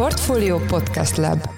Portfolio Podcast Lab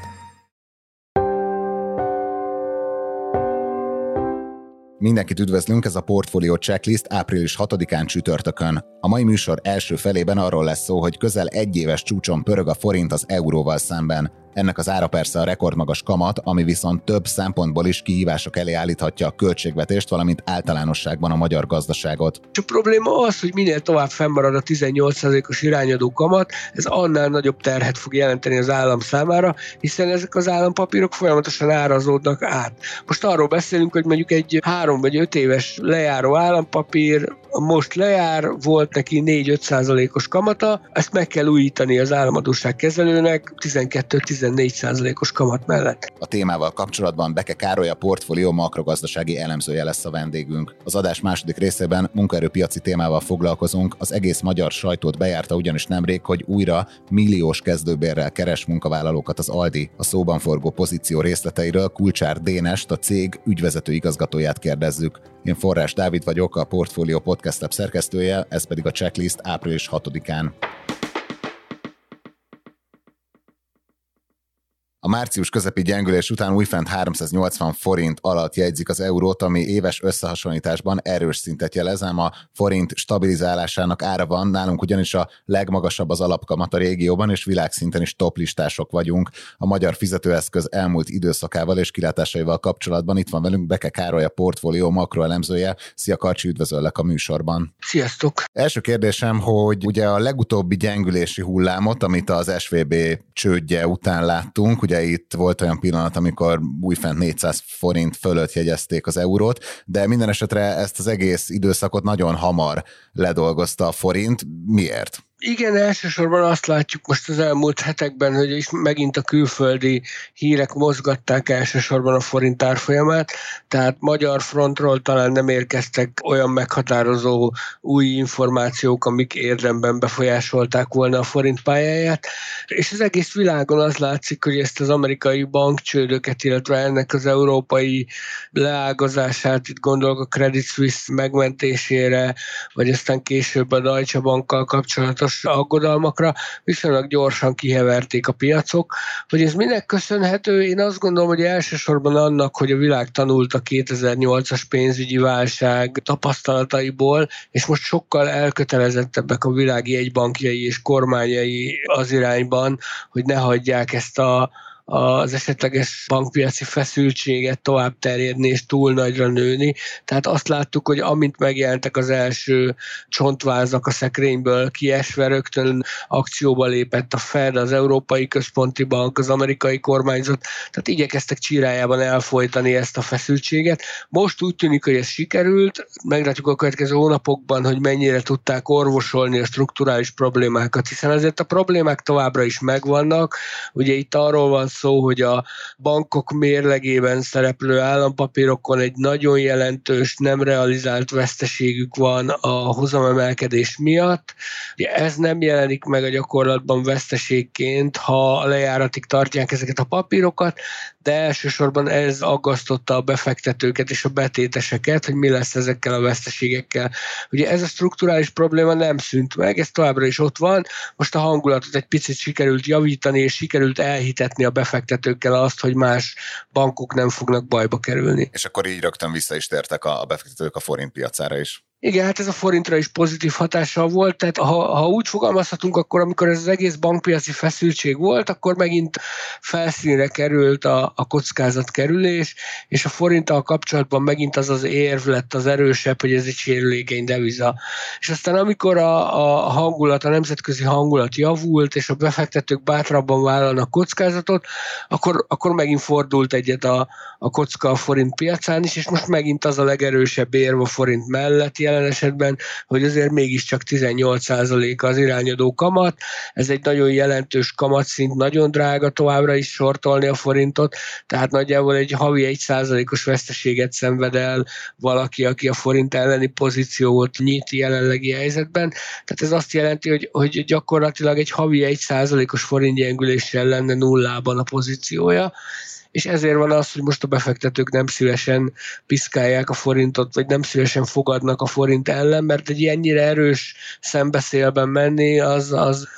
Mindenkit üdvözlünk, ez a Portfolio Checklist április 6-án csütörtökön. A mai műsor első felében arról lesz szó, hogy közel egy éves csúcson pörög a forint az euróval szemben. Ennek az ára persze a rekordmagas kamat, ami viszont több szempontból is kihívások elé állíthatja a költségvetést, valamint általánosságban a magyar gazdaságot. A probléma az, hogy minél tovább fennmarad a 18%-os irányadó kamat, ez annál nagyobb terhet fog jelenteni az állam számára, hiszen ezek az állampapírok folyamatosan árazódnak át. Most arról beszélünk, hogy mondjuk egy három vagy öt éves lejáró állampapír most lejár, volt neki 4-5 százalékos kamata, ezt meg kell újítani az államadóság kezelőnek 12-13 14%-os kamat mellett. A témával kapcsolatban Beke Károly a portfólió makrogazdasági elemzője lesz a vendégünk. Az adás második részében munkaerőpiaci témával foglalkozunk. Az egész magyar sajtót bejárta ugyanis nemrég, hogy újra milliós kezdőbérrel keres munkavállalókat az Aldi. A szóban forgó pozíció részleteiről Kulcsár Dénest, a cég ügyvezető igazgatóját kérdezzük. Én Forrás Dávid vagyok, a Portfólió Podcast Lab szerkesztője, ez pedig a checklist április 6-án. A március közepi gyengülés után újfent 380 forint alatt jegyzik az eurót, ami éves összehasonlításban erős szintet jelez, ám a forint stabilizálásának ára van, nálunk ugyanis a legmagasabb az alapkamat a régióban, és világszinten is toplistások vagyunk. A magyar fizetőeszköz elmúlt időszakával és kilátásaival kapcsolatban itt van velünk Beke Károly, a portfólió makroelemzője. Szia Karcsi, üdvözöllek a műsorban. Sziasztok! Első kérdésem, hogy ugye a legutóbbi gyengülési hullámot, amit az SVB csődje után láttunk, ugye itt volt olyan pillanat, amikor újfent 400 forint fölött jegyezték az eurót, de minden esetre ezt az egész időszakot nagyon hamar ledolgozta a forint. Miért? Igen, elsősorban azt látjuk most az elmúlt hetekben, hogy is megint a külföldi hírek mozgatták elsősorban a forint árfolyamát, tehát magyar frontról talán nem érkeztek olyan meghatározó új információk, amik érdemben befolyásolták volna a forint pályáját, és az egész világon az látszik, hogy ezt az amerikai bankcsődöket, illetve ennek az európai leágazását, itt gondolok a Credit Suisse megmentésére, vagy aztán később a Deutsche Bankkal kapcsolatos fontos aggodalmakra viszonylag gyorsan kiheverték a piacok. Hogy ez minek köszönhető? Én azt gondolom, hogy elsősorban annak, hogy a világ tanult a 2008-as pénzügyi válság tapasztalataiból, és most sokkal elkötelezettebbek a világ jegybankjai és kormányai az irányban, hogy ne hagyják ezt a az esetleges bankpiaci feszültséget tovább terjedni és túl nagyra nőni. Tehát azt láttuk, hogy amint megjelentek az első csontvázak a szekrényből kiesve, rögtön akcióba lépett a Fed, az Európai Központi Bank, az amerikai kormányzat, tehát igyekeztek csirájában elfolytani ezt a feszültséget. Most úgy tűnik, hogy ez sikerült, meglátjuk a következő hónapokban, hogy mennyire tudták orvosolni a strukturális problémákat, hiszen azért a problémák továbbra is megvannak. Ugye itt arról van hogy a bankok mérlegében szereplő állampapírokon egy nagyon jelentős, nem realizált veszteségük van a hozamemelkedés miatt. Ez nem jelenik meg a gyakorlatban veszteségként, ha a lejáratig tartják ezeket a papírokat, de elsősorban ez aggasztotta a befektetőket és a betéteseket, hogy mi lesz ezekkel a veszteségekkel. Ugye ez a strukturális probléma nem szűnt meg, ez továbbra is ott van, most a hangulatot egy picit sikerült javítani, és sikerült elhitetni a befektetőkkel azt, hogy más bankok nem fognak bajba kerülni. És akkor így rögtön vissza is tértek a befektetők a forint piacára is. Igen, hát ez a forintra is pozitív hatással volt, tehát ha, ha úgy fogalmazhatunk, akkor amikor ez az egész bankpiaci feszültség volt, akkor megint felszínre került a, a kockázatkerülés, és a forinttal kapcsolatban megint az az érv lett az erősebb, hogy ez egy sérülékeny deviza. És aztán amikor a, a hangulat, a nemzetközi hangulat javult, és a befektetők bátrabban vállalnak kockázatot, akkor, akkor megint fordult egyet a, a kocka a forint piacán is, és most megint az a legerősebb érv a forint mellett jelen esetben, hogy azért mégiscsak 18% az irányadó kamat, ez egy nagyon jelentős kamatszint, nagyon drága továbbra is sortolni a forintot, tehát nagyjából egy havi 1%-os veszteséget szenved el valaki, aki a forint elleni pozíciót nyit jelenlegi helyzetben. Tehát ez azt jelenti, hogy, hogy gyakorlatilag egy havi 1%-os forintgyengüléssel lenne nullában a pozíciója, és ezért van az, hogy most a befektetők nem szívesen piszkálják a forintot, vagy nem szívesen fogadnak a forint ellen, mert egy ennyire erős szembeszélben menni, az, az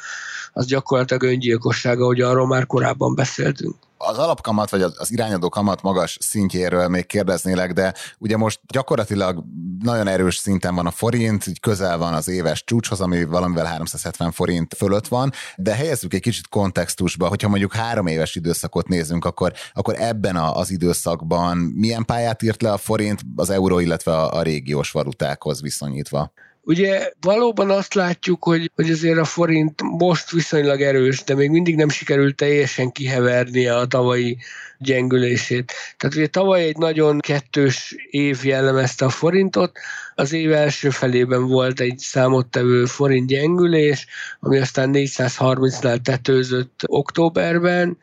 az gyakorlatilag öngyilkosság, ahogy arról már korábban beszéltünk az alapkamat, vagy az, irányadó kamat magas szintjéről még kérdeznélek, de ugye most gyakorlatilag nagyon erős szinten van a forint, így közel van az éves csúcshoz, ami valamivel 370 forint fölött van, de helyezzük egy kicsit kontextusba, hogyha mondjuk három éves időszakot nézünk, akkor, akkor ebben az időszakban milyen pályát írt le a forint az euró, illetve a, a régiós valutákhoz viszonyítva? Ugye valóban azt látjuk, hogy, hogy azért a forint most viszonylag erős, de még mindig nem sikerült teljesen kiheverni a tavalyi gyengülését. Tehát ugye tavaly egy nagyon kettős év jellemezte a forintot, az év első felében volt egy számottevő forint gyengülés, ami aztán 430-nál tetőzött októberben,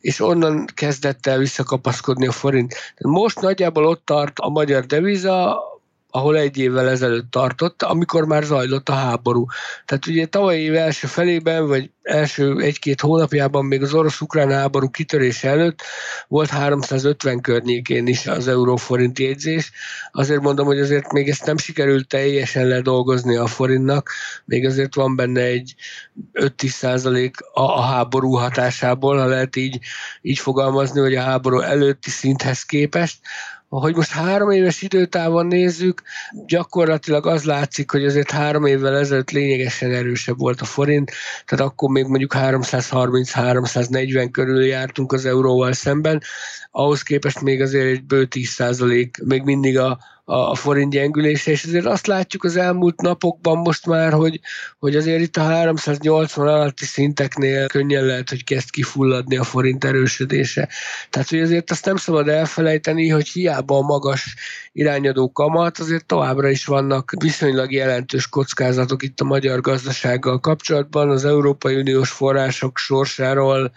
és onnan kezdett el visszakapaszkodni a forint. Most nagyjából ott tart a magyar deviza, ahol egy évvel ezelőtt tartott, amikor már zajlott a háború. Tehát ugye tavalyi év első felében, vagy első egy-két hónapjában még az orosz-ukrán háború kitörése előtt volt 350 környékén is az euróforint jegyzés. Azért mondom, hogy azért még ezt nem sikerült teljesen ledolgozni a forintnak, még azért van benne egy 5-10 százalék a, a háború hatásából, ha lehet így, így fogalmazni, hogy a háború előtti szinthez képest, hogy most három éves időtávon nézzük, gyakorlatilag az látszik, hogy azért három évvel ezelőtt lényegesen erősebb volt a forint, tehát akkor még mondjuk 330-340 körül jártunk az euróval szemben, ahhoz képest még azért egy bő 10 még mindig a, a forint gyengülése, és azért azt látjuk az elmúlt napokban most már, hogy, hogy azért itt a 380 alatti szinteknél könnyen lehet, hogy kezd kifulladni a forint erősödése. Tehát, hogy azért azt nem szabad elfelejteni, hogy hiába a magas irányadó kamat, azért továbbra is vannak viszonylag jelentős kockázatok itt a magyar gazdasággal kapcsolatban. Az Európai Uniós források sorsáról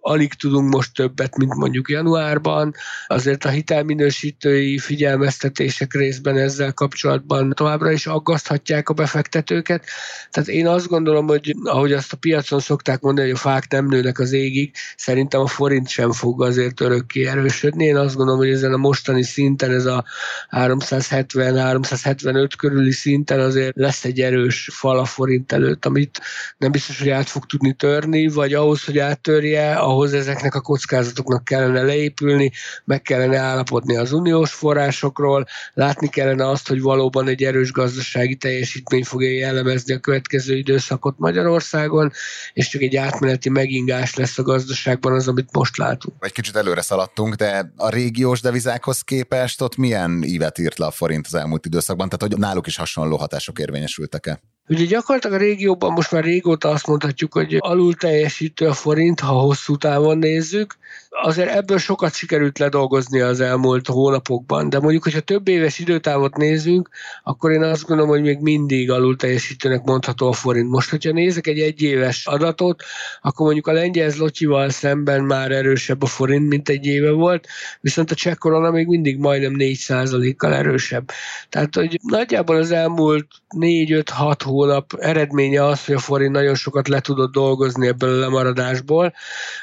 alig tudunk most többet, mint mondjuk januárban. Azért a hitelminősítői figyelmeztetések részben ezzel kapcsolatban továbbra is aggaszthatják a befektetőket. Tehát én azt gondolom, hogy ahogy azt a piacon szokták mondani, hogy a fák nem nőnek az égig, szerintem a forint sem fog azért örökké erősödni. Én azt gondolom, hogy ezen a mostani szinten ez a 370-375 körüli szinten azért lesz egy erős fal a forint előtt, amit nem biztos, hogy át fog tudni törni, vagy ahhoz, hogy áttörje, ahhoz ezeknek a kockázatoknak kellene leépülni, meg kellene állapodni az uniós forrásokról, látni kellene azt, hogy valóban egy erős gazdasági teljesítmény fogja jellemezni a következő időszakot Magyarországon, és csak egy átmeneti megingás lesz a gazdaságban az, amit most látunk. Egy kicsit előre szaladtunk, de a régiós devizákhoz képest ott milyen ívet írt le a forint az elmúlt időszakban, tehát hogy náluk is hasonló hatások érvényesültek-e? Ugye gyakorlatilag a régióban most már régóta azt mondhatjuk, hogy alul teljesítő a forint, ha hosszú távon nézzük. Azért ebből sokat sikerült ledolgozni az elmúlt hónapokban, de mondjuk, hogyha több éves időtávot nézünk, akkor én azt gondolom, hogy még mindig alul teljesítőnek mondható a forint. Most, hogyha nézek egy egyéves adatot, akkor mondjuk a lengyel zlotyival szemben már erősebb a forint, mint egy éve volt, viszont a cseh korona még mindig majdnem 4%-kal erősebb. Tehát, hogy nagyjából az elmúlt 4-5-6 hónap eredménye az, hogy a forint nagyon sokat le tudott dolgozni ebből a lemaradásból.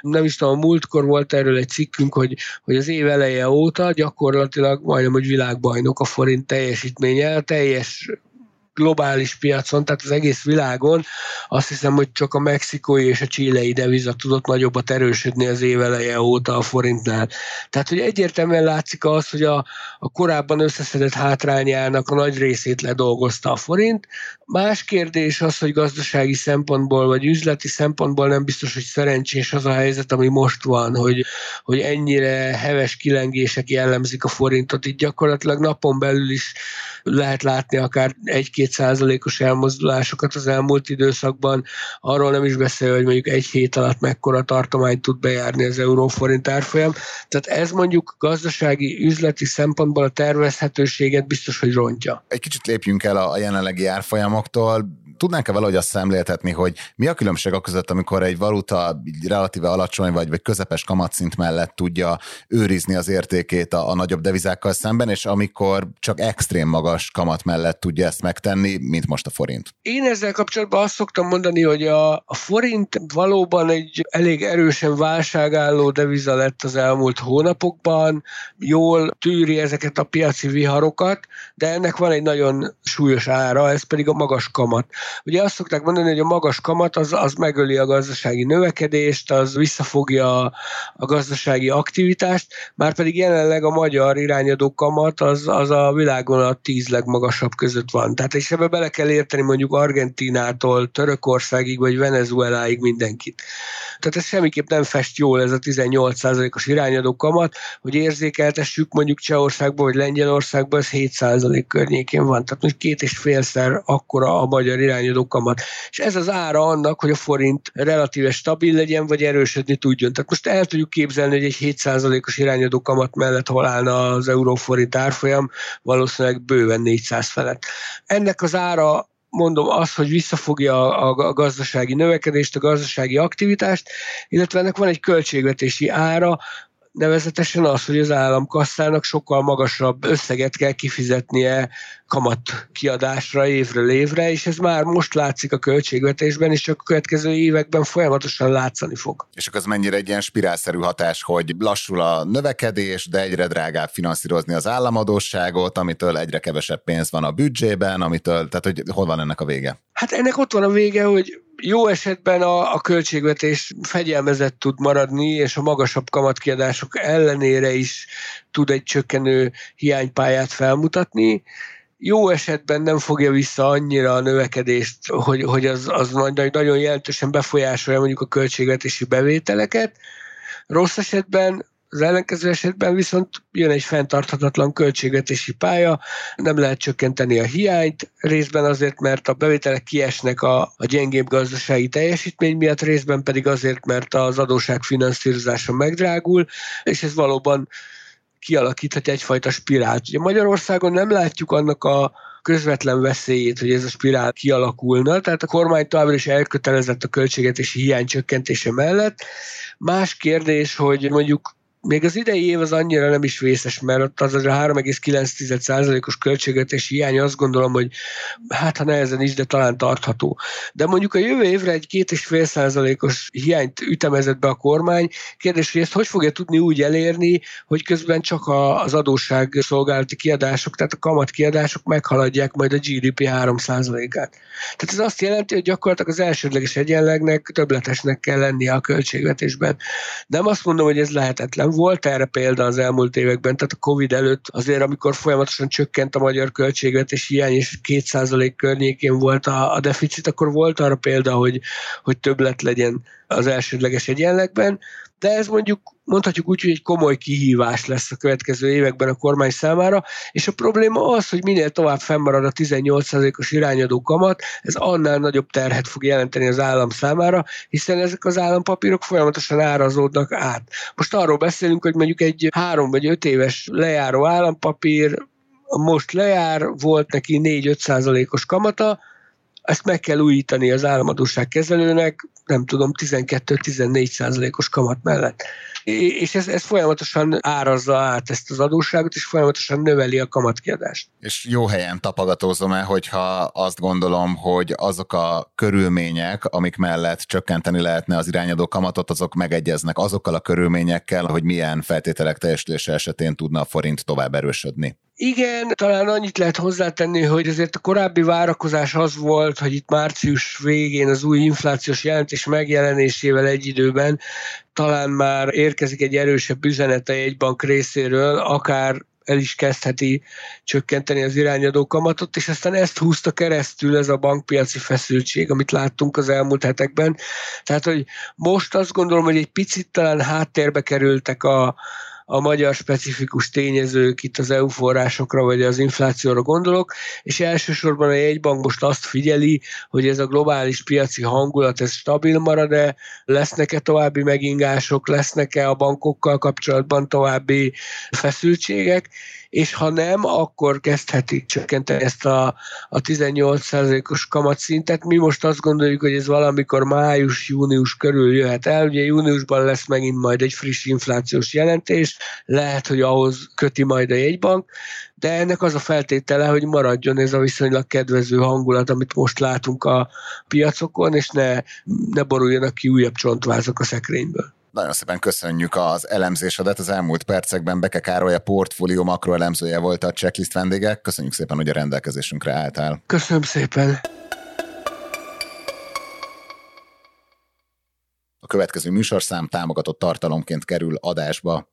Nem is tudom, a múltkor volt erről egy cikkünk, hogy, hogy az év eleje óta gyakorlatilag majdnem, hogy világbajnok a forint teljesítménye, teljes globális piacon, tehát az egész világon azt hiszem, hogy csak a mexikói és a csílei deviza tudott nagyobbat erősödni az éveleje óta a forintnál. Tehát, hogy egyértelműen látszik az, hogy a, a korábban összeszedett hátrányának a nagy részét ledolgozta a forint. Más kérdés az, hogy gazdasági szempontból vagy üzleti szempontból nem biztos, hogy szerencsés az a helyzet, ami most van, hogy, hogy ennyire heves kilengések jellemzik a forintot. Itt gyakorlatilag napon belül is lehet látni akár egy-két százalékos elmozdulásokat az elmúlt időszakban, arról nem is beszél, hogy mondjuk egy hét alatt mekkora tartományt tud bejárni az euróforint árfolyam. Tehát ez mondjuk gazdasági, üzleti szempontból a tervezhetőséget biztos, hogy rontja. Egy kicsit lépjünk el a jelenlegi árfolyamoktól tudnánk-e valahogy azt szemléltetni, hogy mi a különbség a között, amikor egy valuta relatíve alacsony vagy, vagy közepes kamatszint mellett tudja őrizni az értékét a, a nagyobb devizákkal szemben, és amikor csak extrém magas kamat mellett tudja ezt megtenni, tenni, mint most a forint. Én ezzel kapcsolatban azt szoktam mondani, hogy a, a forint valóban egy elég erősen válságálló deviza lett az elmúlt hónapokban, jól tűri ezeket a piaci viharokat, de ennek van egy nagyon súlyos ára, ez pedig a magas kamat. Ugye azt szokták mondani, hogy a magas kamat az, az megöli a gazdasági növekedést, az visszafogja a, gazdasági aktivitást, már pedig jelenleg a magyar irányadó kamat az, az a világon a tíz legmagasabb között van. Tehát és ebbe bele kell érteni mondjuk Argentinától Törökországig vagy Venezueláig mindenkit. Tehát ez semmiképp nem fest jól ez a 18%-os irányadó kamat, hogy érzékeltessük mondjuk Csehországban vagy Lengyelországban, ez 7% környékén van. Tehát most két és félszer akkora a magyar irányadó kamat. És ez az ára annak, hogy a forint relatíve stabil legyen, vagy erősödni tudjon. Tehát most el tudjuk képzelni, hogy egy 7%-os irányadó kamat mellett hol állna az euróforint árfolyam, valószínűleg bőven 400 felett. Ennek az ára mondom az, hogy visszafogja a gazdasági növekedést, a gazdasági aktivitást, illetve ennek van egy költségvetési ára, nevezetesen az, hogy az államkasszának sokkal magasabb összeget kell kifizetnie kamat kiadásra évről évre, és ez már most látszik a költségvetésben, és csak a következő években folyamatosan látszani fog. És akkor az mennyire egy ilyen spirálszerű hatás, hogy lassul a növekedés, de egyre drágább finanszírozni az államadóságot, amitől egyre kevesebb pénz van a büdzsében, amitől, tehát hogy hol van ennek a vége? Hát ennek ott van a vége, hogy jó esetben a, a költségvetés fegyelmezett tud maradni, és a magasabb kamatkiadások ellenére is tud egy csökkenő hiánypályát felmutatni. Jó esetben nem fogja vissza annyira a növekedést, hogy, hogy az, az nagyon jelentősen befolyásolja mondjuk a költségvetési bevételeket. Rossz esetben az ellenkező esetben viszont jön egy fenntarthatatlan költségvetési pálya, nem lehet csökkenteni a hiányt, részben azért, mert a bevételek kiesnek a, a gyengébb gazdasági teljesítmény miatt, részben pedig azért, mert az adóság finanszírozása megdrágul, és ez valóban kialakíthatja egyfajta spirált. Ugye Magyarországon nem látjuk annak a közvetlen veszélyét, hogy ez a spirál kialakulna, tehát a kormány továbbra is elkötelezett a költségvetési hiány csökkentése mellett. Más kérdés, hogy mondjuk még az idei év az annyira nem is vészes, mert ott az a 3,9%-os költségvetési hiány azt gondolom, hogy hát ha nehezen is, de talán tartható. De mondjuk a jövő évre egy 2,5%-os hiányt ütemezett be a kormány. Kérdés, hogy ezt hogy fogja tudni úgy elérni, hogy közben csak az adósság szolgálati kiadások, tehát a kamat kiadások meghaladják majd a GDP 3%-át. Tehát ez azt jelenti, hogy gyakorlatilag az elsődleges egyenlegnek többletesnek kell lennie a költségvetésben. Nem azt mondom, hogy ez lehetetlen, volt erre példa az elmúlt években, tehát a Covid előtt azért, amikor folyamatosan csökkent a magyar költségvetés hiány, és 2% környékén volt a, a deficit, akkor volt arra példa, hogy, hogy többlet legyen az elsődleges egyenlegben, de ez mondjuk mondhatjuk úgy, hogy egy komoly kihívás lesz a következő években a kormány számára, és a probléma az, hogy minél tovább fennmarad a 18%-os irányadó kamat, ez annál nagyobb terhet fog jelenteni az állam számára, hiszen ezek az állampapírok folyamatosan árazódnak át. Most arról beszélünk, hogy mondjuk egy három vagy öt éves lejáró állampapír most lejár, volt neki 4-5 százalékos kamata, ezt meg kell újítani az államadóság kezelőnek, nem tudom, 12-14 százalékos kamat mellett. És ez, ez folyamatosan árazza át ezt az adósságot, és folyamatosan növeli a kamatkiadást. És jó helyen tapogatózom-e, hogyha azt gondolom, hogy azok a körülmények, amik mellett csökkenteni lehetne az irányadó kamatot, azok megegyeznek azokkal a körülményekkel, hogy milyen feltételek teljesülése esetén tudna a forint tovább erősödni. Igen, talán annyit lehet hozzátenni, hogy azért a korábbi várakozás az volt, hogy itt március végén az új inflációs jelentés megjelenésével egy időben talán már érkezik egy erősebb üzenete egy bank részéről, akár el is kezdheti csökkenteni az irányadó kamatot, és aztán ezt húzta keresztül ez a bankpiaci feszültség, amit láttunk az elmúlt hetekben. Tehát, hogy most azt gondolom, hogy egy picit talán háttérbe kerültek a, a magyar specifikus tényezők, itt az EU forrásokra vagy az inflációra gondolok, és elsősorban a jegybank most azt figyeli, hogy ez a globális piaci hangulat, ez stabil marad-e, lesznek-e további megingások, lesznek-e a bankokkal kapcsolatban további feszültségek, és ha nem, akkor kezdheti csökkenteni ezt a, a 18%-os kamatszintet. Mi most azt gondoljuk, hogy ez valamikor május-június körül jöhet el. Ugye júniusban lesz megint majd egy friss inflációs jelentés, lehet, hogy ahhoz köti majd a jegybank, de ennek az a feltétele, hogy maradjon ez a viszonylag kedvező hangulat, amit most látunk a piacokon, és ne, ne boruljanak ki újabb csontvázak a szekrényből. Nagyon szépen köszönjük az elemzésedet. Az elmúlt percekben Beke Károly a portfólió makroelemzője volt a checklist vendége. Köszönjük szépen, hogy a rendelkezésünkre álltál. Köszönöm szépen. A következő műsorszám támogatott tartalomként kerül adásba.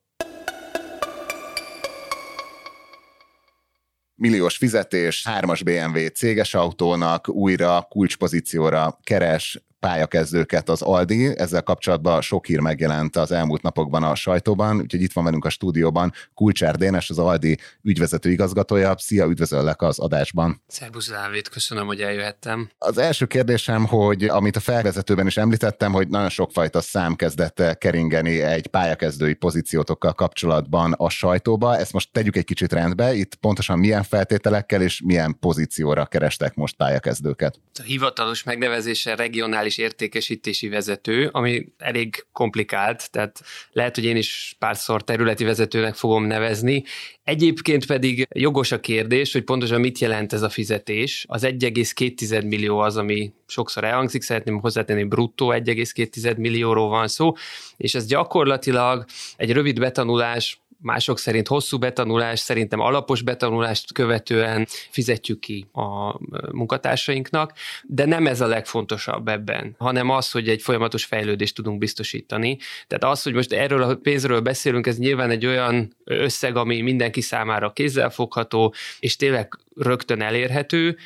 milliós fizetés, hármas BMW céges autónak újra kulcspozícióra keres pályakezdőket az Aldi. Ezzel kapcsolatban sok hír megjelent az elmúlt napokban a sajtóban, úgyhogy itt van velünk a stúdióban Kulcsár Dénes, az Aldi ügyvezető igazgatója. Szia, üdvözöllek az adásban. Szerbusz Dávid, köszönöm, hogy eljöhettem. Az első kérdésem, hogy amit a felvezetőben is említettem, hogy nagyon sokfajta szám kezdett keringeni egy pályakezdői pozíciótokkal kapcsolatban a sajtóba. Ezt most tegyük egy kicsit rendbe. Itt pontosan milyen feltételekkel és milyen pozícióra kerestek most pályakezdőket? A hivatalos megnevezése regionális digitális értékesítési vezető, ami elég komplikált, tehát lehet, hogy én is párszor területi vezetőnek fogom nevezni. Egyébként pedig jogos a kérdés, hogy pontosan mit jelent ez a fizetés. Az 1,2 millió az, ami sokszor elhangzik, szeretném hozzátenni, bruttó 1,2 millióról van szó, és ez gyakorlatilag egy rövid betanulás mások szerint hosszú betanulás, szerintem alapos betanulást követően fizetjük ki a munkatársainknak, de nem ez a legfontosabb ebben, hanem az, hogy egy folyamatos fejlődést tudunk biztosítani. Tehát az, hogy most erről a pénzről beszélünk, ez nyilván egy olyan összeg, ami mindenki számára kézzelfogható, és tényleg rögtön elérhető,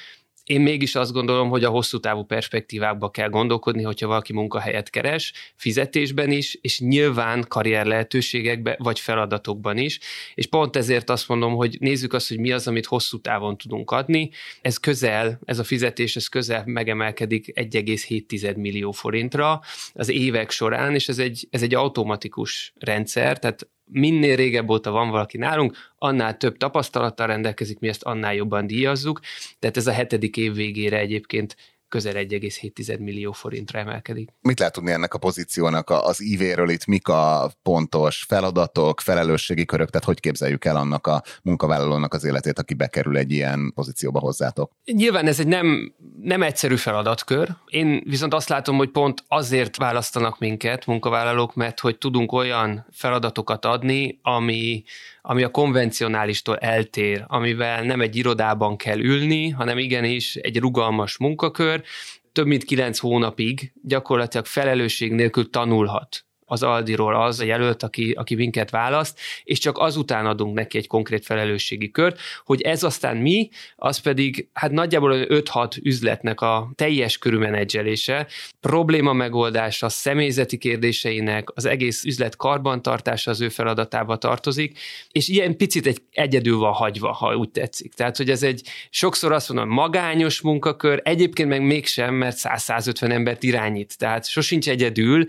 én mégis azt gondolom, hogy a hosszú távú perspektívákba kell gondolkodni, hogyha valaki munkahelyet keres, fizetésben is, és nyilván karrier lehetőségekbe, vagy feladatokban is. És pont ezért azt mondom, hogy nézzük azt, hogy mi az, amit hosszú távon tudunk adni. Ez közel, ez a fizetés, ez közel megemelkedik 1,7 millió forintra az évek során, és ez egy, ez egy automatikus rendszer, tehát minél régebb óta van valaki nálunk, annál több tapasztalattal rendelkezik, mi ezt annál jobban díjazzuk. Tehát ez a hetedik év végére egyébként közel 1,7 millió forintra emelkedik. Mit lehet tudni ennek a pozíciónak az ívéről itt, mik a pontos feladatok, felelősségi körök, tehát hogy képzeljük el annak a munkavállalónak az életét, aki bekerül egy ilyen pozícióba hozzátok? Nyilván ez egy nem, nem egyszerű feladatkör. Én viszont azt látom, hogy pont azért választanak minket munkavállalók, mert hogy tudunk olyan feladatokat adni, ami, ami a konvencionálistól eltér, amivel nem egy irodában kell ülni, hanem igenis egy rugalmas munkakör, több mint kilenc hónapig gyakorlatilag felelősség nélkül tanulhat az Aldiról az a jelölt, aki, aki minket választ, és csak azután adunk neki egy konkrét felelősségi kört, hogy ez aztán mi, az pedig hát nagyjából 5-6 üzletnek a teljes körű menedzselése, probléma megoldása, személyzeti kérdéseinek, az egész üzlet karbantartása az ő feladatába tartozik, és ilyen picit egy egyedül van hagyva, ha úgy tetszik. Tehát, hogy ez egy sokszor azt mondom, magányos munkakör, egyébként meg mégsem, mert 100-150 embert irányít, tehát sosincs egyedül,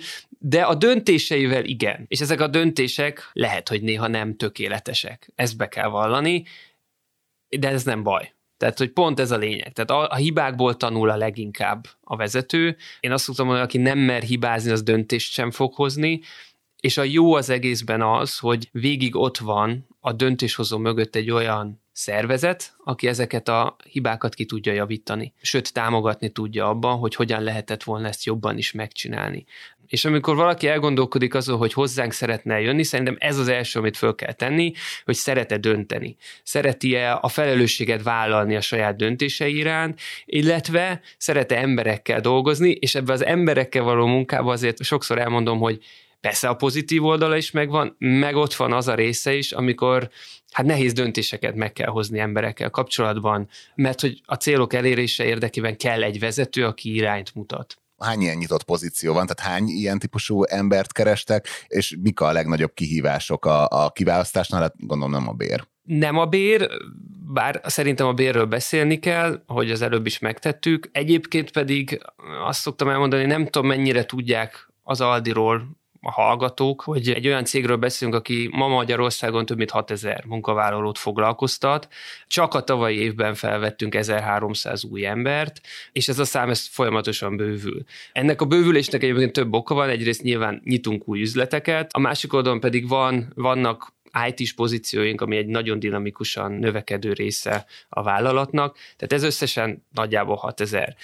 de a döntéseivel igen. És ezek a döntések lehet, hogy néha nem tökéletesek. Ezt be kell vallani, de ez nem baj. Tehát, hogy pont ez a lényeg. Tehát a, a hibákból tanul a leginkább a vezető. Én azt szoktam mondani, aki nem mer hibázni, az döntést sem fog hozni, és a jó az egészben az, hogy végig ott van a döntéshozó mögött egy olyan szervezet, aki ezeket a hibákat ki tudja javítani, sőt támogatni tudja abban, hogy hogyan lehetett volna ezt jobban is megcsinálni. És amikor valaki elgondolkodik azon, hogy hozzánk szeretne jönni, szerintem ez az első, amit föl kell tenni, hogy szeret-e dönteni. Szereti-e a felelősséget vállalni a saját döntései iránt, illetve szeret-e emberekkel dolgozni, és ebbe az emberekkel való munkába azért sokszor elmondom, hogy persze a pozitív oldala is megvan, meg ott van az a része is, amikor hát nehéz döntéseket meg kell hozni emberekkel kapcsolatban, mert hogy a célok elérése érdekében kell egy vezető, aki irányt mutat hány ilyen nyitott pozíció van, tehát hány ilyen típusú embert kerestek, és mik a legnagyobb kihívások a, a kiválasztásnál, hát gondolom nem a bér. Nem a bér, bár szerintem a bérről beszélni kell, hogy az előbb is megtettük. Egyébként pedig azt szoktam elmondani, nem tudom mennyire tudják az Aldiról a hallgatók, hogy egy olyan cégről beszélünk, aki ma Magyarországon több mint 6000 munkavállalót foglalkoztat. Csak a tavalyi évben felvettünk 1300 új embert, és ez a szám ez folyamatosan bővül. Ennek a bővülésnek egyébként több oka van, egyrészt nyilván nyitunk új üzleteket, a másik oldalon pedig van, vannak IT-s pozícióink, ami egy nagyon dinamikusan növekedő része a vállalatnak, tehát ez összesen nagyjából 6000.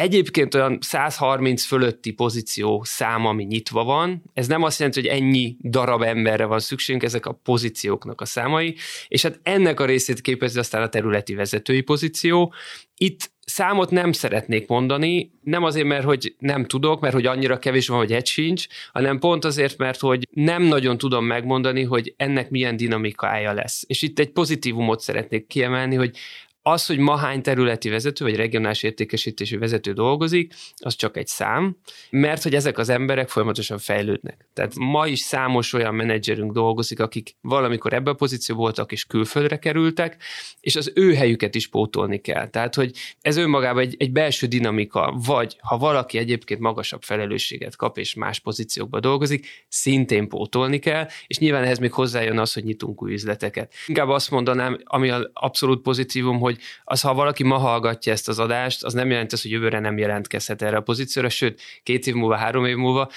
Egyébként olyan 130 fölötti pozíció szám, ami nyitva van. Ez nem azt jelenti, hogy ennyi darab emberre van szükségünk, ezek a pozícióknak a számai, és hát ennek a részét képezi aztán a területi vezetői pozíció. Itt számot nem szeretnék mondani, nem azért, mert hogy nem tudok, mert hogy annyira kevés van, hogy egy sincs, hanem pont azért, mert hogy nem nagyon tudom megmondani, hogy ennek milyen dinamikája lesz. És itt egy pozitívumot szeretnék kiemelni, hogy az, hogy ma hány területi vezető vagy regionális értékesítési vezető dolgozik, az csak egy szám, mert hogy ezek az emberek folyamatosan fejlődnek. Tehát ma is számos olyan menedzserünk dolgozik, akik valamikor ebbe a pozíció voltak és külföldre kerültek, és az ő helyüket is pótolni kell. Tehát, hogy ez önmagában egy, egy belső dinamika, vagy ha valaki egyébként magasabb felelősséget kap és más pozíciókba dolgozik, szintén pótolni kell, és nyilván ehhez még hozzájön az, hogy nyitunk új üzleteket. Inkább azt mondanám, ami abszolút pozitívum, hogy az, ha valaki ma hallgatja ezt az adást, az nem jelenti azt, hogy jövőre nem jelentkezhet erre a pozícióra, sőt, két év múlva, három év múlva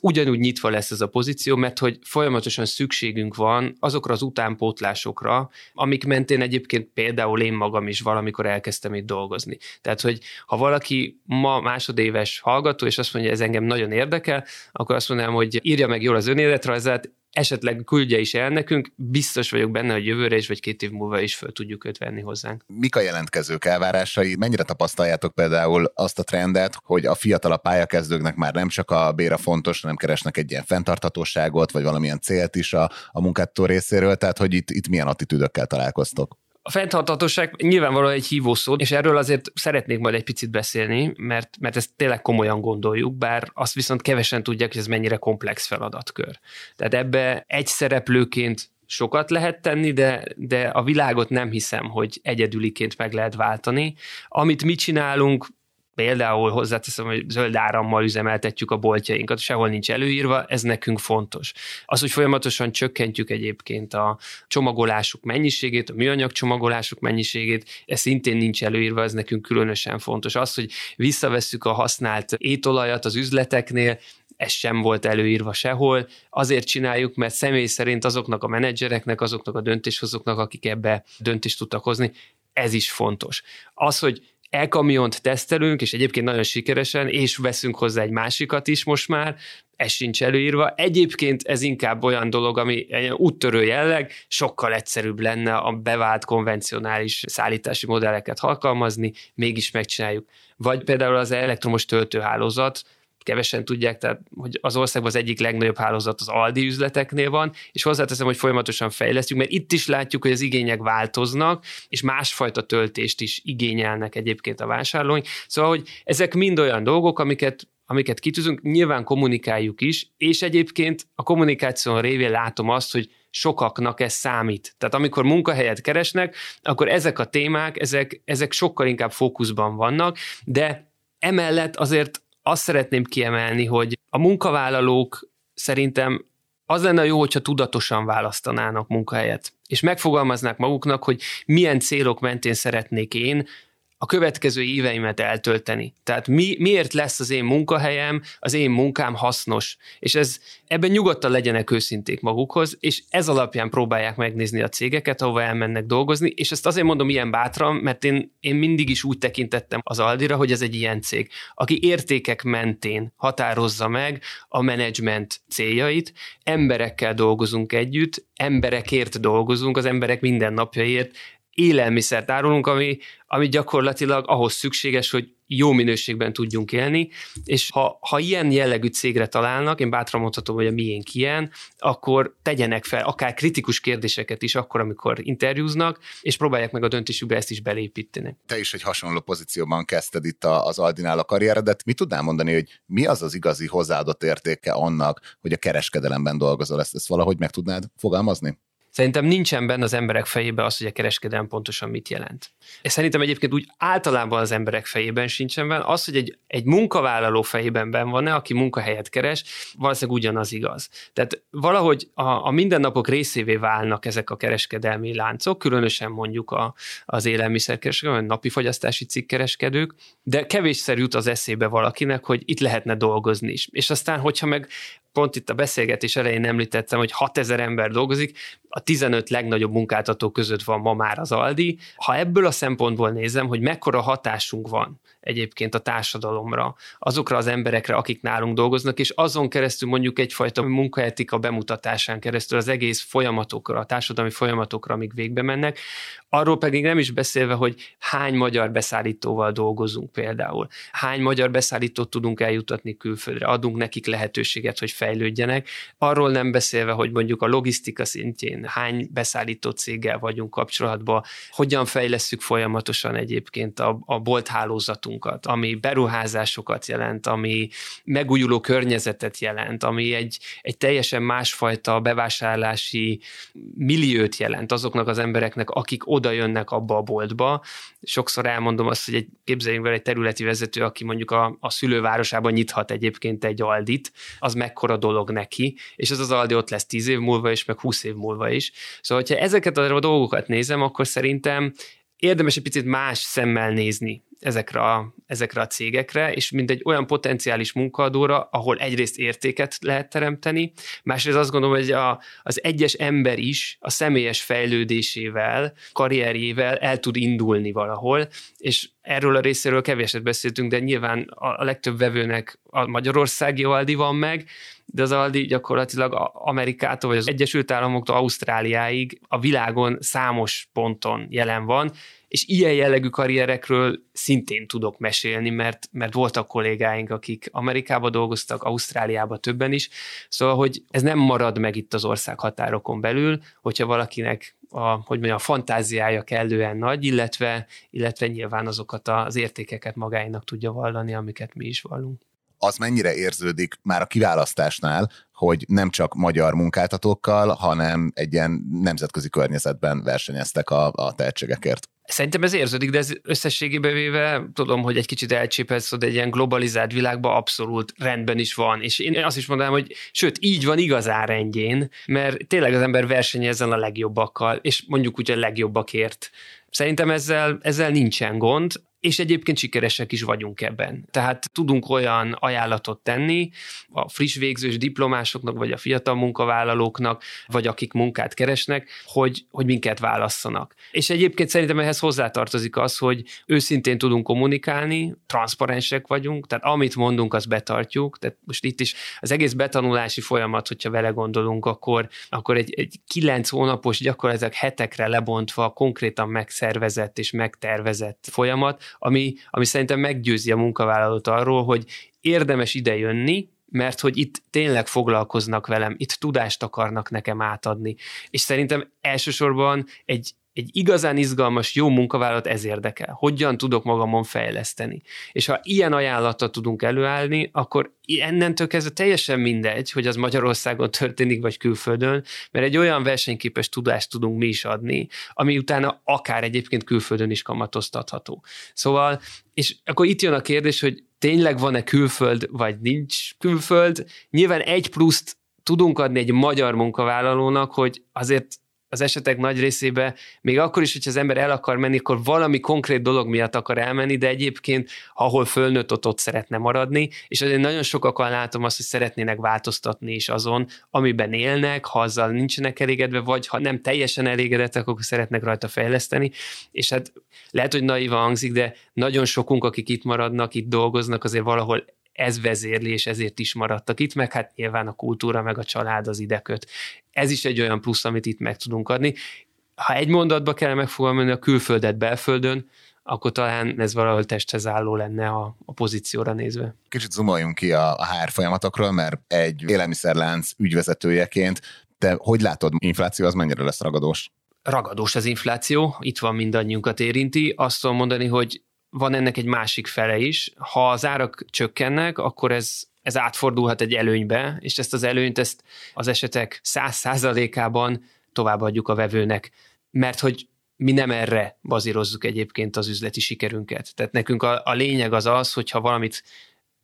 ugyanúgy nyitva lesz ez a pozíció, mert hogy folyamatosan szükségünk van azokra az utánpótlásokra, amik mentén egyébként például én magam is valamikor elkezdtem itt dolgozni. Tehát, hogy ha valaki ma másodéves hallgató, és azt mondja, ez engem nagyon érdekel, akkor azt mondanám, hogy írja meg jól az önéletrajzát, esetleg küldje is el nekünk, biztos vagyok benne, hogy jövőre is, vagy két év múlva is föl tudjuk őt venni hozzánk. Mik a jelentkezők elvárásai? Mennyire tapasztaljátok például azt a trendet, hogy a fiatal pályakezdőknek már nem csak a béra fontos, hanem keresnek egy ilyen fenntarthatóságot, vagy valamilyen célt is a, a munkától részéről, tehát hogy itt, itt milyen attitűdökkel találkoztok? A fenntarthatóság nyilvánvalóan egy hívószó, és erről azért szeretnék majd egy picit beszélni, mert, mert ezt tényleg komolyan gondoljuk, bár azt viszont kevesen tudják, hogy ez mennyire komplex feladatkör. Tehát ebbe egy szereplőként sokat lehet tenni, de, de a világot nem hiszem, hogy egyedüliként meg lehet váltani. Amit mi csinálunk, Például hozzáteszem, hogy zöld árammal üzemeltetjük a boltjainkat, sehol nincs előírva, ez nekünk fontos. Az, hogy folyamatosan csökkentjük egyébként a csomagolásuk mennyiségét, a műanyag csomagolásuk mennyiségét, ez szintén nincs előírva, ez nekünk különösen fontos. Az, hogy visszavesszük a használt étolajat az üzleteknél, ez sem volt előírva sehol. Azért csináljuk, mert személy szerint azoknak a menedzsereknek, azoknak a döntéshozóknak, akik ebbe döntést tudtak hozni, ez is fontos. Az, hogy e-kamiont tesztelünk, és egyébként nagyon sikeresen, és veszünk hozzá egy másikat is most már, ez sincs előírva. Egyébként ez inkább olyan dolog, ami egy úttörő jelleg, sokkal egyszerűbb lenne a bevált konvencionális szállítási modelleket alkalmazni, mégis megcsináljuk. Vagy például az elektromos töltőhálózat, kevesen tudják, tehát hogy az országban az egyik legnagyobb hálózat az Aldi üzleteknél van, és hozzáteszem, hogy folyamatosan fejlesztjük, mert itt is látjuk, hogy az igények változnak, és másfajta töltést is igényelnek egyébként a vásárlóink. Szóval, hogy ezek mind olyan dolgok, amiket amiket kitűzünk, nyilván kommunikáljuk is, és egyébként a kommunikáción révén látom azt, hogy sokaknak ez számít. Tehát amikor munkahelyet keresnek, akkor ezek a témák, ezek, ezek sokkal inkább fókuszban vannak, de emellett azért azt szeretném kiemelni, hogy a munkavállalók szerintem az lenne jó, hogyha tudatosan választanának munkahelyet, és megfogalmaznák maguknak, hogy milyen célok mentén szeretnék én a következő éveimet eltölteni. Tehát mi, miért lesz az én munkahelyem, az én munkám hasznos. És ez, ebben nyugodtan legyenek őszinték magukhoz, és ez alapján próbálják megnézni a cégeket, ahova elmennek dolgozni, és ezt azért mondom ilyen bátran, mert én, én mindig is úgy tekintettem az Aldira, hogy ez egy ilyen cég, aki értékek mentén határozza meg a menedzsment céljait, emberekkel dolgozunk együtt, emberekért dolgozunk, az emberek mindennapjaiért, élelmiszert árulunk, ami, ami gyakorlatilag ahhoz szükséges, hogy jó minőségben tudjunk élni, és ha, ha ilyen jellegű cégre találnak, én bátran mondhatom, hogy a miénk ilyen, akkor tegyenek fel akár kritikus kérdéseket is akkor, amikor interjúznak, és próbálják meg a döntésükbe ezt is belépíteni. Te is egy hasonló pozícióban kezdted itt az Aldinál a karrieredet. Mi tudnál mondani, hogy mi az az igazi hozzáadott értéke annak, hogy a kereskedelemben dolgozol? Ezt, ezt valahogy meg tudnád fogalmazni? Szerintem nincsen benne az emberek fejében az, hogy a kereskedelem pontosan mit jelent. És szerintem egyébként úgy általában az emberek fejében sincsen benne. Az, hogy egy, egy munkavállaló fejében ben van-e, aki munkahelyet keres, valószínűleg ugyanaz igaz. Tehát valahogy a, a mindennapok részévé válnak ezek a kereskedelmi láncok, különösen mondjuk a, az élelmiszerkereskedők, a napi fogyasztási cikkkereskedők, de kevésszer jut az eszébe valakinek, hogy itt lehetne dolgozni is. És aztán, hogyha meg pont itt a beszélgetés elején említettem, hogy 6000 ember dolgozik, a 15 legnagyobb munkáltató között van ma már az Aldi. Ha ebből a szempontból nézem, hogy mekkora hatásunk van egyébként a társadalomra, azokra az emberekre, akik nálunk dolgoznak, és azon keresztül mondjuk egyfajta munkaetika bemutatásán keresztül az egész folyamatokra, a társadalmi folyamatokra, amik végbe mennek, arról pedig nem is beszélve, hogy hány magyar beszállítóval dolgozunk például, hány magyar beszállítót tudunk eljutatni külföldre, adunk nekik lehetőséget, hogy fejlődjenek, arról nem beszélve, hogy mondjuk a logisztika szintjén hány beszállító céggel vagyunk kapcsolatban, hogyan fejlesztjük folyamatosan egyébként a, a bolthálózatunk, piacunkat, ami beruházásokat jelent, ami megújuló környezetet jelent, ami egy, egy teljesen másfajta bevásárlási milliót jelent azoknak az embereknek, akik oda jönnek abba a boltba. Sokszor elmondom azt, hogy egy, képzeljünk vele egy területi vezető, aki mondjuk a, a szülővárosában nyithat egyébként egy Aldit, az mekkora dolog neki, és ez az Aldi ott lesz 10 év múlva is, meg 20 év múlva is. Szóval, hogyha ezeket a dolgokat nézem, akkor szerintem érdemes egy picit más szemmel nézni ezekre a, ezekre a cégekre, és mint egy olyan potenciális munkaadóra, ahol egyrészt értéket lehet teremteni, másrészt azt gondolom, hogy a, az egyes ember is a személyes fejlődésével, karrierjével el tud indulni valahol, és erről a részéről keveset beszéltünk, de nyilván a, legtöbb vevőnek a magyarországi Aldi van meg, de az Aldi gyakorlatilag Amerikától, vagy az Egyesült Államoktól Ausztráliáig a világon számos ponton jelen van, és ilyen jellegű karrierekről szintén tudok mesélni, mert, mert voltak kollégáink, akik Amerikába dolgoztak, Ausztráliába többen is, szóval, hogy ez nem marad meg itt az ország határokon belül, hogyha valakinek a, hogy mondjam, a fantáziája kellően nagy, illetve, illetve nyilván azokat az értékeket magáinak tudja vallani, amiket mi is vallunk az mennyire érződik már a kiválasztásnál, hogy nem csak magyar munkáltatókkal, hanem egy ilyen nemzetközi környezetben versenyeztek a, a tehetségekért. Szerintem ez érződik, de ez összességében véve tudom, hogy egy kicsit elcsépelsz, de egy ilyen globalizált világban abszolút rendben is van. És én azt is mondanám, hogy sőt, így van igazán rendjén, mert tényleg az ember versenyezzen a legjobbakkal, és mondjuk úgy a legjobbakért. Szerintem ezzel, ezzel nincsen gond és egyébként sikeresek is vagyunk ebben. Tehát tudunk olyan ajánlatot tenni a friss végzős diplomásoknak, vagy a fiatal munkavállalóknak, vagy akik munkát keresnek, hogy, hogy minket válasszanak. És egyébként szerintem ehhez hozzátartozik az, hogy őszintén tudunk kommunikálni, transzparensek vagyunk, tehát amit mondunk, azt betartjuk. Tehát most itt is az egész betanulási folyamat, hogyha vele gondolunk, akkor, akkor egy, egy kilenc hónapos, gyakorlatilag hetekre lebontva konkrétan megszervezett és megtervezett folyamat, ami, ami szerintem meggyőzi a munkavállalót arról, hogy érdemes ide jönni, mert hogy itt tényleg foglalkoznak velem, itt tudást akarnak nekem átadni. És szerintem elsősorban egy, egy igazán izgalmas, jó munkavállalat ez érdekel. Hogyan tudok magamon fejleszteni. És ha ilyen ajánlatot tudunk előállni, akkor ennentől kezdve teljesen mindegy, hogy az Magyarországon történik, vagy külföldön, mert egy olyan versenyképes tudást tudunk mi is adni, ami utána akár egyébként külföldön is kamatoztatható. Szóval, és akkor itt jön a kérdés, hogy tényleg van-e külföld, vagy nincs külföld. Nyilván egy pluszt tudunk adni egy magyar munkavállalónak, hogy azért az esetek nagy részében, még akkor is, hogyha az ember el akar menni, akkor valami konkrét dolog miatt akar elmenni, de egyébként, ahol fölnőtt, ott, ott szeretne maradni, és azért nagyon sokakkal látom azt, hogy szeretnének változtatni is azon, amiben élnek, ha azzal nincsenek elégedve, vagy ha nem teljesen elégedettek, akkor szeretnek rajta fejleszteni, és hát lehet, hogy naiva hangzik, de nagyon sokunk, akik itt maradnak, itt dolgoznak, azért valahol ez vezérli, és ezért is maradtak itt, meg hát nyilván a kultúra, meg a család az ide köt. Ez is egy olyan plusz, amit itt meg tudunk adni. Ha egy mondatba kell megfogalmazni a külföldet belföldön, akkor talán ez valahol testhez álló lenne a, a pozícióra nézve. Kicsit zoomoljunk ki a, a HR folyamatokról, mert egy élelmiszerlánc ügyvezetőjeként te hogy látod, infláció az mennyire lesz ragadós? Ragadós az infláció, itt van mindannyiunkat érinti. Azt tudom mondani, hogy van ennek egy másik fele is. Ha az árak csökkennek, akkor ez ez átfordulhat egy előnybe, és ezt az előnyt ezt az esetek száz százalékában továbbadjuk a vevőnek, mert hogy mi nem erre bazírozzuk egyébként az üzleti sikerünket. Tehát nekünk a, a lényeg az az, hogyha valamit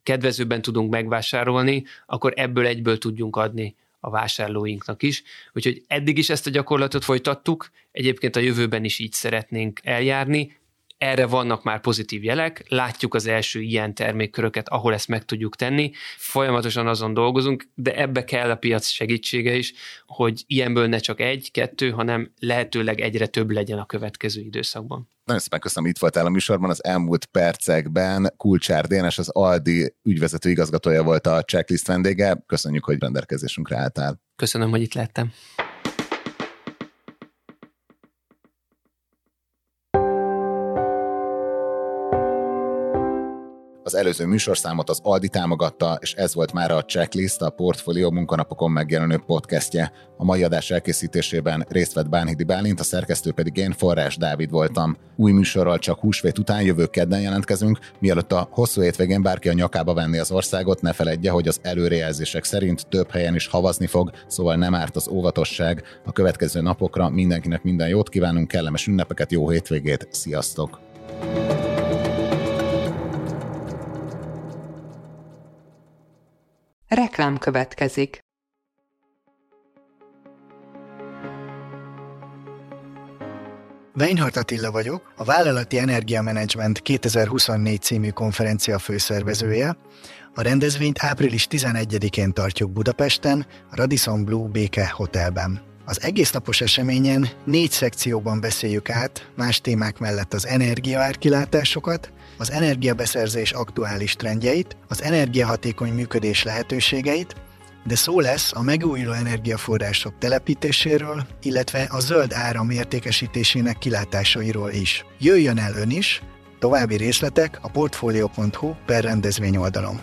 kedvezőbben tudunk megvásárolni, akkor ebből egyből tudjunk adni a vásárlóinknak is. Úgyhogy eddig is ezt a gyakorlatot folytattuk, egyébként a jövőben is így szeretnénk eljárni, erre vannak már pozitív jelek, látjuk az első ilyen termékköröket, ahol ezt meg tudjuk tenni, folyamatosan azon dolgozunk, de ebbe kell a piac segítsége is, hogy ilyenből ne csak egy, kettő, hanem lehetőleg egyre több legyen a következő időszakban. Nagyon szépen köszönöm, itt voltál a műsorban. Az elmúlt percekben Kulcsár Dénes, az Aldi ügyvezető igazgatója volt a checklist vendége. Köszönjük, hogy rendelkezésünkre álltál. Köszönöm, hogy itt lettem. Az előző műsorszámot az Aldi támogatta, és ez volt már a Checklist, a Portfolio munkanapokon megjelenő podcastje. A mai adás elkészítésében részt vett Bánhidi Bálint, a szerkesztő pedig én, Forrás Dávid voltam. Új műsorral csak húsvét után jövő kedden jelentkezünk, mielőtt a hosszú hétvégén bárki a nyakába venni az országot, ne feledje, hogy az előrejelzések szerint több helyen is havazni fog, szóval nem árt az óvatosság. A következő napokra mindenkinek minden jót kívánunk, kellemes ünnepeket, jó hétvégét, sziasztok! Reklám következik. Weinhardt Attila vagyok, a Vállalati Energiamenedzsment 2024 című konferencia főszervezője. A rendezvényt április 11-én tartjuk Budapesten, a Radisson Blue Béke Hotelben. Az egész napos eseményen négy szekcióban beszéljük át más témák mellett az energiaárkilátásokat, az energiabeszerzés aktuális trendjeit, az energiahatékony működés lehetőségeit, de szó lesz a megújuló energiaforrások telepítéséről, illetve a zöld áram értékesítésének kilátásairól is. Jöjjön el ön is, további részletek a portfolio.hu per rendezvény oldalon.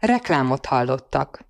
Reklámot hallottak.